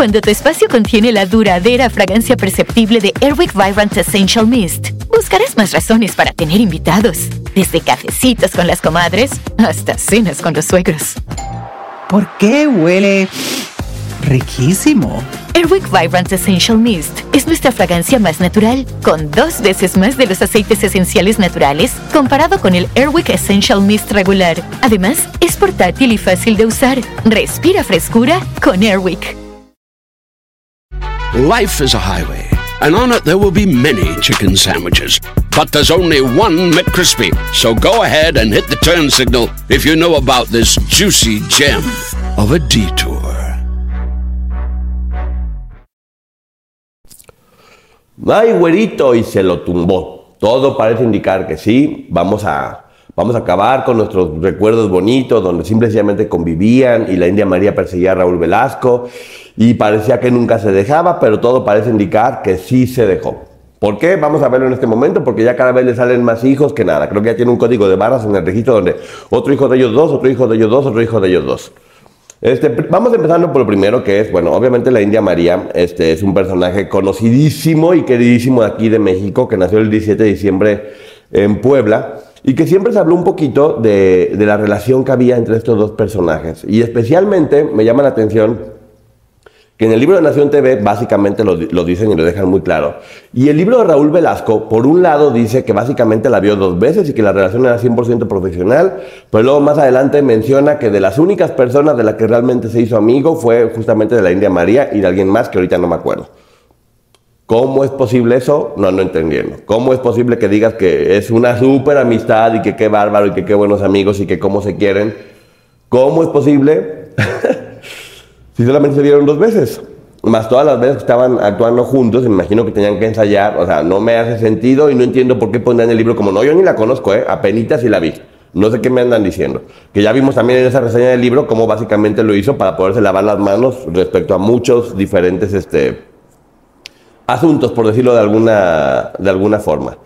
Cuando tu espacio contiene la duradera fragancia perceptible de Airwick Vibrant Essential Mist, buscarás más razones para tener invitados, desde cafecitos con las comadres hasta cenas con los suegros. ¿Por qué huele riquísimo? Airwick Vibrant Essential Mist es nuestra fragancia más natural, con dos veces más de los aceites esenciales naturales comparado con el Airwick Essential Mist regular. Además, es portátil y fácil de usar. Respira frescura con Airwick. Life is a highway, and on it there will be many chicken sandwiches. But there's only one McCrispy. So go ahead and hit the turn signal if you know about this juicy gem of a detour. Ay, güerito, y se lo tumbó. Todo parece indicar que sí, vamos a, vamos a acabar con nuestros recuerdos bonitos, donde simplemente convivían y la India María perseguía a Raúl Velasco y parecía que nunca se dejaba, pero todo parece indicar que sí se dejó. ¿Por qué? Vamos a verlo en este momento, porque ya cada vez le salen más hijos que nada. Creo que ya tiene un código de barras en el registro donde otro hijo de ellos dos, otro hijo de ellos dos, otro hijo de ellos dos. Este, vamos empezando por lo primero que es, bueno, obviamente la India María este, es un personaje conocidísimo y queridísimo aquí de México, que nació el 17 de diciembre en Puebla y que siempre se habló un poquito de, de la relación que había entre estos dos personajes. Y especialmente me llama la atención que en el libro de Nación TV básicamente lo, dicen y lo dejan muy claro. Y el libro de Raúl Velasco, por un lado, dice que básicamente la vio dos veces y que la relación era 100% profesional, pero luego más adelante menciona que de las únicas personas de las que realmente se hizo amigo fue justamente de la India María y de alguien más que ahorita no me acuerdo. ¿Cómo es posible eso? No, no entendiendo. ¿Cómo es posible que digas que es una súper amistad y que qué bárbaro y que qué buenos amigos y que cómo se quieren? ¿Cómo es posible? si solamente se vieron dos veces. Más todas las veces que estaban actuando juntos, me imagino que tenían que ensayar. O sea, no me hace sentido y no entiendo por qué ponen el libro como no, yo ni la conozco, ¿eh? Apenitas y la vi. No sé qué me andan diciendo. Que ya vimos también en esa reseña del libro cómo básicamente lo hizo para poderse lavar las manos respecto a muchos diferentes este, asuntos, por decirlo de alguna, de alguna forma.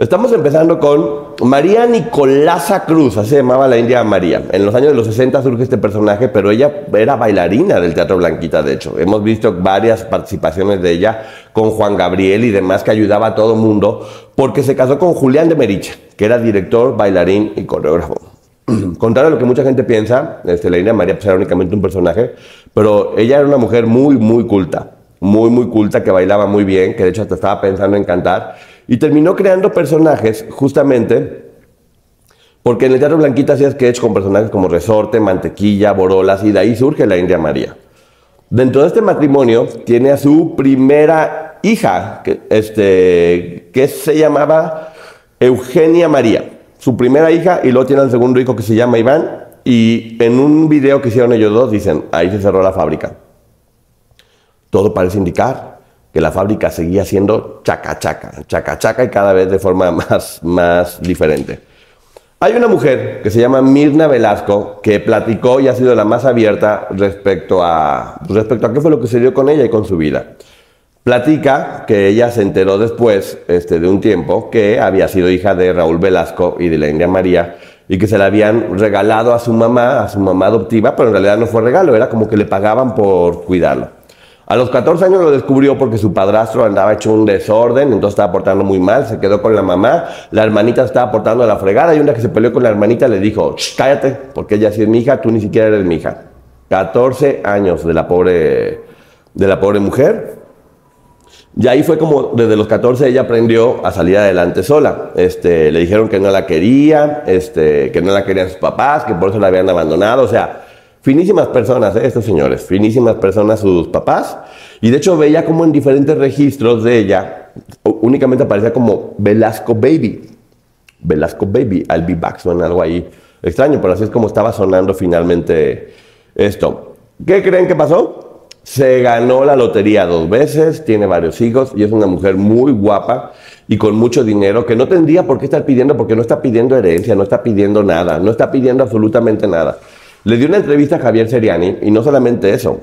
Estamos empezando con María Nicolasa Cruz, así se llamaba la India María. En los años de los 60 surge este personaje, pero ella era bailarina del Teatro Blanquita, de hecho. Hemos visto varias participaciones de ella con Juan Gabriel y demás que ayudaba a todo mundo, porque se casó con Julián de Meriche, que era director, bailarín y coreógrafo. Contrario a lo que mucha gente piensa, este, la India María pues, era únicamente un personaje, pero ella era una mujer muy, muy culta, muy, muy culta, que bailaba muy bien, que de hecho hasta estaba pensando en cantar y terminó creando personajes justamente porque en el Teatro Blanquita hacía sketch con personajes como Resorte, Mantequilla, Borolas y de ahí surge la India María. Dentro de este matrimonio tiene a su primera hija, que, este, que se llamaba Eugenia María. Su primera hija y luego tiene al segundo hijo que se llama Iván. Y en un video que hicieron ellos dos dicen, ahí se cerró la fábrica. Todo parece indicar que la fábrica seguía siendo chaca chaca, chaca chaca y cada vez de forma más, más diferente. Hay una mujer que se llama Mirna Velasco que platicó y ha sido la más abierta respecto a, respecto a qué fue lo que se dio con ella y con su vida. Platica que ella se enteró después este, de un tiempo que había sido hija de Raúl Velasco y de la India María y que se la habían regalado a su mamá, a su mamá adoptiva, pero en realidad no fue regalo, era como que le pagaban por cuidarlo. A los 14 años lo descubrió porque su padrastro andaba hecho un desorden, entonces estaba portando muy mal, se quedó con la mamá, la hermanita estaba portando a la fregada y una que se peleó con la hermanita le dijo, cállate, porque ella sí es mi hija, tú ni siquiera eres mi hija. 14 años de la pobre, de la pobre mujer. Y ahí fue como desde los 14 ella aprendió a salir adelante sola. Este, le dijeron que no la quería, este, que no la querían sus papás, que por eso la habían abandonado. O sea, Finísimas personas, ¿eh? estos señores, finísimas personas sus papás. Y de hecho veía como en diferentes registros de ella, únicamente aparecía como Velasco Baby. Velasco Baby, I'll be back, suena algo ahí extraño, pero así es como estaba sonando finalmente esto. ¿Qué creen que pasó? Se ganó la lotería dos veces, tiene varios hijos y es una mujer muy guapa y con mucho dinero que no tendría por qué estar pidiendo porque no está pidiendo herencia, no está pidiendo nada, no está pidiendo absolutamente nada. Le dio una entrevista a Javier Seriani y no solamente eso,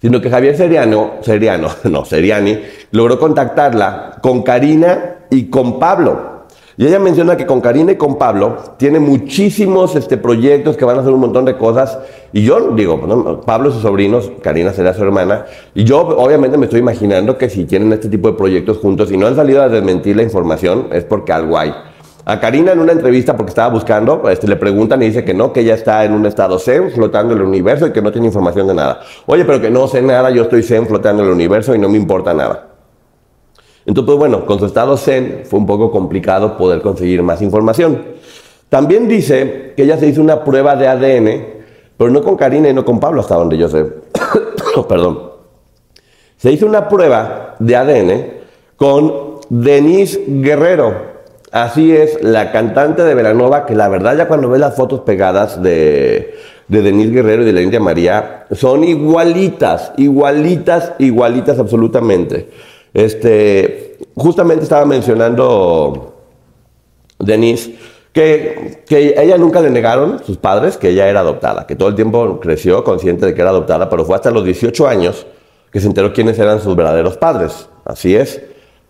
sino que Javier Seriano, no, Seriani, logró contactarla con Karina y con Pablo. Y ella menciona que con Karina y con Pablo tiene muchísimos este, proyectos que van a hacer un montón de cosas. Y yo digo, bueno, Pablo y sus sobrinos, Karina será su hermana. Y yo obviamente me estoy imaginando que si tienen este tipo de proyectos juntos y no han salido a desmentir la información, es porque algo hay. A Karina en una entrevista, porque estaba buscando, este, le preguntan y dice que no, que ella está en un estado zen, flotando en el universo y que no tiene información de nada. Oye, pero que no sé nada, yo estoy zen, flotando en el universo y no me importa nada. Entonces, pues bueno, con su estado zen fue un poco complicado poder conseguir más información. También dice que ella se hizo una prueba de ADN, pero no con Karina y no con Pablo, hasta donde yo sé. Perdón. Se hizo una prueba de ADN con Denise Guerrero. Así es, la cantante de Velanova, que la verdad ya cuando ves las fotos pegadas de, de Denise Guerrero y de la India María, son igualitas, igualitas, igualitas absolutamente. Este, justamente estaba mencionando Denise que, que ella nunca le negaron sus padres que ella era adoptada, que todo el tiempo creció consciente de que era adoptada, pero fue hasta los 18 años que se enteró quiénes eran sus verdaderos padres. Así es,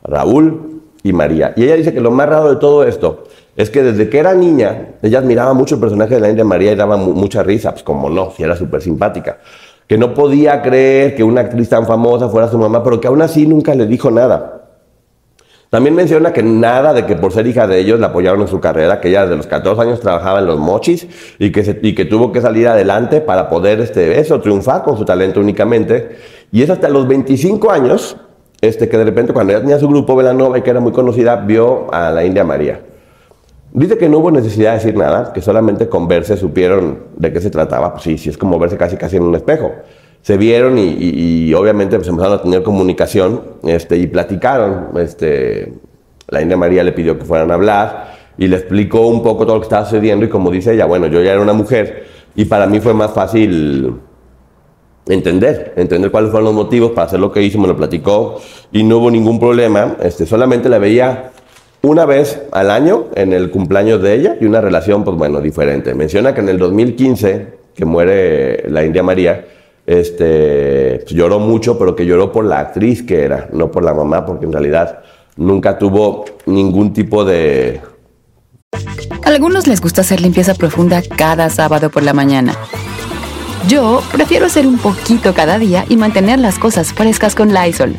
Raúl y María. Y ella dice que lo más raro de todo esto es que desde que era niña, ella admiraba mucho el personaje de la India María y daba mucha risa, pues como no, si era súper simpática que no podía creer que una actriz tan famosa fuera su mamá, pero que aún así nunca le dijo nada. También menciona que nada de que por ser hija de ellos la apoyaron en su carrera, que ella desde los 14 años trabajaba en los mochis y que, y que tuvo que salir adelante para poder este, eso, triunfar con su talento únicamente. Y es hasta los 25 años este, que de repente cuando ella tenía su grupo Velanova y que era muy conocida, vio a la India María. Dice que no hubo necesidad de decir nada, que solamente con verse supieron de qué se trataba. Pues sí, sí, es como verse casi casi en un espejo. Se vieron y, obviamente pues empezaron a tener comunicación este, y platicaron. Este, la India María le pidió que fueran a hablar y le explicó un poco todo lo que estaba sucediendo y como dice ella, bueno, yo ya era una mujer y para mí fue más fácil entender, entender cuáles fueron los motivos para hacer lo que hizo, me lo platicó y no hubo ningún problema, este, solamente la veía una vez al año en el cumpleaños de ella y una relación, pues bueno, diferente. Menciona que en el 2015, que muere la India María, este, pues, lloró mucho, pero que lloró por la actriz que era, no por la mamá, porque en realidad nunca tuvo ningún tipo de... A algunos les gusta hacer limpieza profunda cada sábado por la mañana. Yo prefiero hacer un poquito cada día y mantener las cosas frescas con Lysol.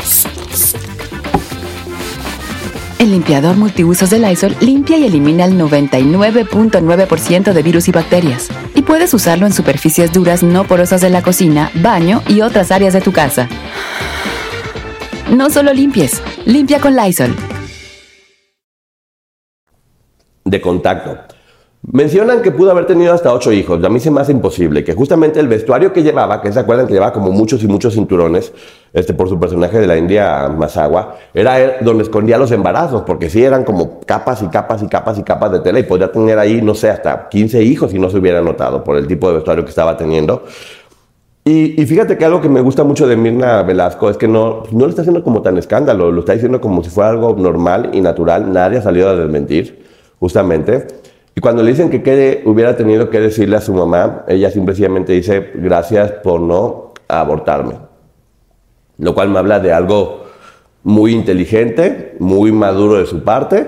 El limpiador multiusos de Lysol limpia y elimina el 99.9% de virus y bacterias. Y puedes usarlo en superficies duras no porosas de la cocina, baño y otras áreas de tu casa. No solo limpies, limpia con Lysol. De contacto. Mencionan que pudo haber tenido hasta ocho hijos. A mí se me hace imposible. Que justamente el vestuario que llevaba, que se acuerdan que llevaba como muchos y muchos cinturones, este, por su personaje de la India Masagua, era donde escondía los embarazos, porque sí eran como capas y capas y capas y capas de tela y podría tener ahí, no sé, hasta 15 hijos si no se hubiera notado por el tipo de vestuario que estaba teniendo. Y, fíjate que algo que me gusta mucho de Mirna Velasco es que no, no lo está haciendo como tan escándalo, lo está diciendo como si fuera algo normal y natural. Nadie ha salido a desmentir, justamente. Y cuando le dicen que quede, hubiera tenido que decirle a su mamá, ella simplemente dice, gracias por no abortarme. Lo cual me habla de algo muy inteligente, muy maduro de su parte.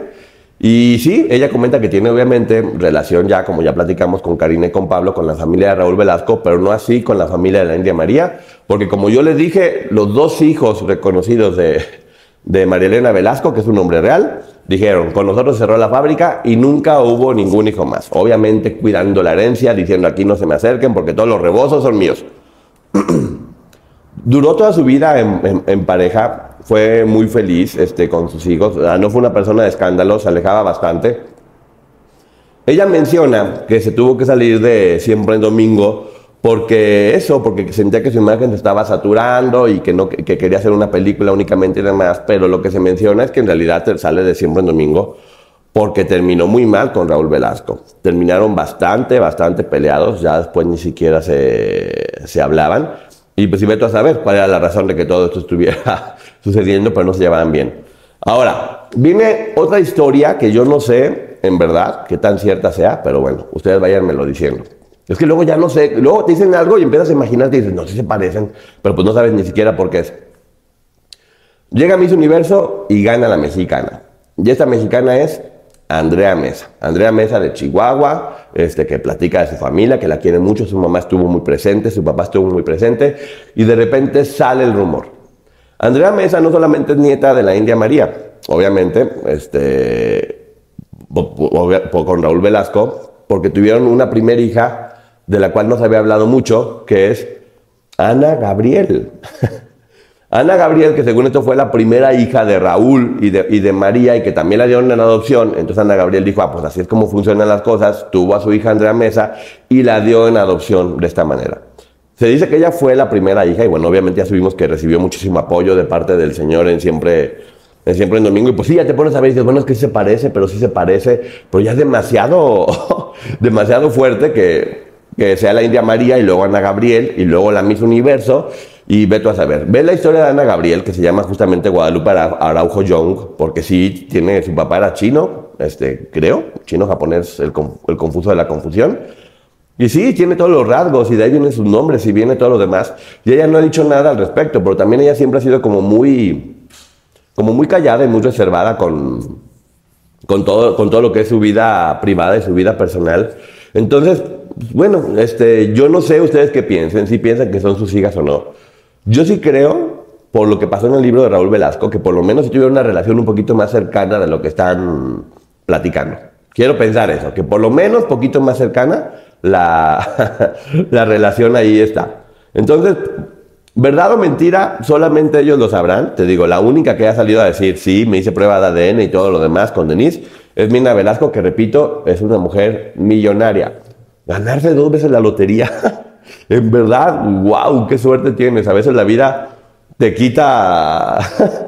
Y sí, ella comenta que tiene obviamente relación ya, como ya platicamos con Karina y con Pablo, con la familia de Raúl Velasco, pero no así con la familia de la India María, porque como yo les dije, los dos hijos reconocidos de, de María Elena Velasco, que es un nombre real, dijeron, con nosotros cerró la fábrica y nunca hubo ningún hijo más. Obviamente cuidando la herencia, diciendo aquí no se me acerquen porque todos los rebozos son míos. Duró toda su vida en, pareja, fue muy feliz este, con sus hijos, no fue una persona de escándalo, se alejaba bastante. Ella menciona que se tuvo que salir de siempre en domingo porque eso, porque sentía que su imagen se estaba saturando y que, no, que quería hacer una película únicamente y demás, pero lo que se menciona es que en realidad sale de siempre en domingo porque terminó muy mal con Raúl Velasco. Terminaron bastante, bastante peleados, ya después ni siquiera se, se hablaban. Y pues si tú a saber cuál era la razón de que todo esto estuviera sucediendo, pero no se llevaban bien. Ahora, viene otra historia que yo no sé, en verdad, qué tan cierta sea, pero bueno, ustedes váyanmelo diciendo. Es que luego ya no sé, luego te dicen algo y empiezas a imaginar y dices, no, si se parecen, pero pues no sabes ni siquiera por qué es. Llega Miss Universo y gana la mexicana. Y esta mexicana es Andrea Mesa. Andrea Mesa de Chihuahua, este, que platica de su familia, que la quiere mucho, su mamá estuvo muy presente, su papá estuvo muy presente, y de repente sale el rumor. Andrea Mesa no solamente es nieta de la India María, obviamente, este, con Raúl Velasco, porque tuvieron una primera hija de la cual no se había hablado mucho, que es Ana Gabriel. Ana Gabriel, que según esto fue la primera hija de Raúl y de, María y que también la dieron en adopción, entonces Ana Gabriel dijo, ah, pues así es como funcionan las cosas, tuvo a su hija Andrea Mesa y la dio en adopción de esta manera. Se dice que ella fue la primera hija y bueno, obviamente ya subimos que recibió muchísimo apoyo de parte del Señor en siempre, en siempre en domingo. Y pues sí, ya te pones a ver y dices, bueno, es que sí se parece, pero sí se parece, pero ya es demasiado, demasiado fuerte que, que sea la India María y luego Ana Gabriel y luego la Miss Universo y veto a saber. Ve la historia de Ana Gabriel, que se llama justamente Guadalupe Araujo Young, porque sí, tiene, su papá era chino, este, creo, chino-japonés, el, el, confuso de la confusión. Y sí, tiene todos los rasgos, y de ahí vienen sus nombres, y viene todo lo demás. Y ella no ha dicho nada al respecto, pero también ella siempre ha sido como muy, como muy callada y muy reservada con, con, todo, con todo lo que es su vida privada y su vida personal. Entonces, bueno, este, yo no sé ustedes qué piensen, si piensan que son sus hijas o no. Yo sí creo, por lo que pasó en el libro de Raúl Velasco, que por lo menos tuvieron una relación un poquito más cercana de lo que están platicando. Quiero pensar eso, que por lo menos poquito más cercana la, la relación ahí está. Entonces, verdad o mentira, solamente ellos lo sabrán. Te digo, la única que ha salido a decir, sí, me hice prueba de ADN y todo lo demás con Denise, es Mina Velasco, que repito, es una mujer millonaria. Ganarse dos veces la lotería. en verdad, wow, qué suerte tienes. A veces la vida te quita,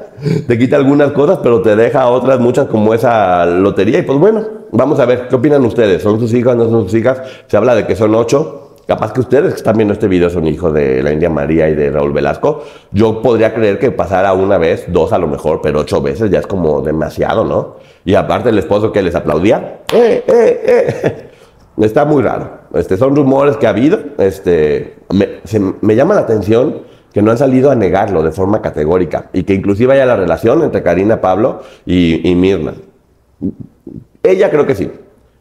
te quita algunas cosas, pero te deja otras muchas como esa lotería. Y pues bueno, vamos a ver, ¿qué opinan ustedes? ¿Son sus hijas, no son sus hijas? Se habla de que son ocho. Capaz que ustedes que están viendo este video son hijos de la India María y de Raúl Velasco. Yo podría creer que pasara una vez, dos a lo mejor, pero ocho veces ya es como demasiado, ¿no? Y aparte el esposo que les aplaudía, ¡eh, eh, eh! Está muy raro. Este, son rumores que ha habido. Este, me, llama la atención que no han salido a negarlo de forma categórica y que inclusive haya la relación entre Karina Pablo y, Mirna. Ella creo que sí.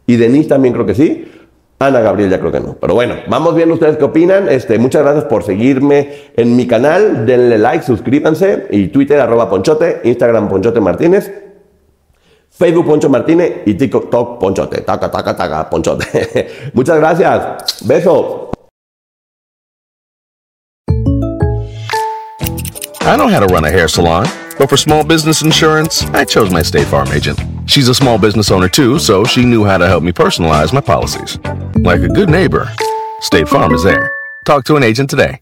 Y Denise también creo que sí. Ana Gabriel ya creo que no. Pero bueno, vamos viendo ustedes qué opinan. Este, muchas gracias por seguirme en mi canal. Denle like, suscríbanse. Y Twitter arroba Ponchote, Instagram Ponchote Martínez. Facebook Poncho Martínez y TikTok Ponchote. Taca, taca, taca, Ponchote. Muchas gracias. Beso. I know how to run a hair salon, but for small business insurance, I chose my State Farm agent. She's a small business owner too, so she knew how to help me personalize my policies. Like a good neighbor, State Farm is there. Talk to an agent today.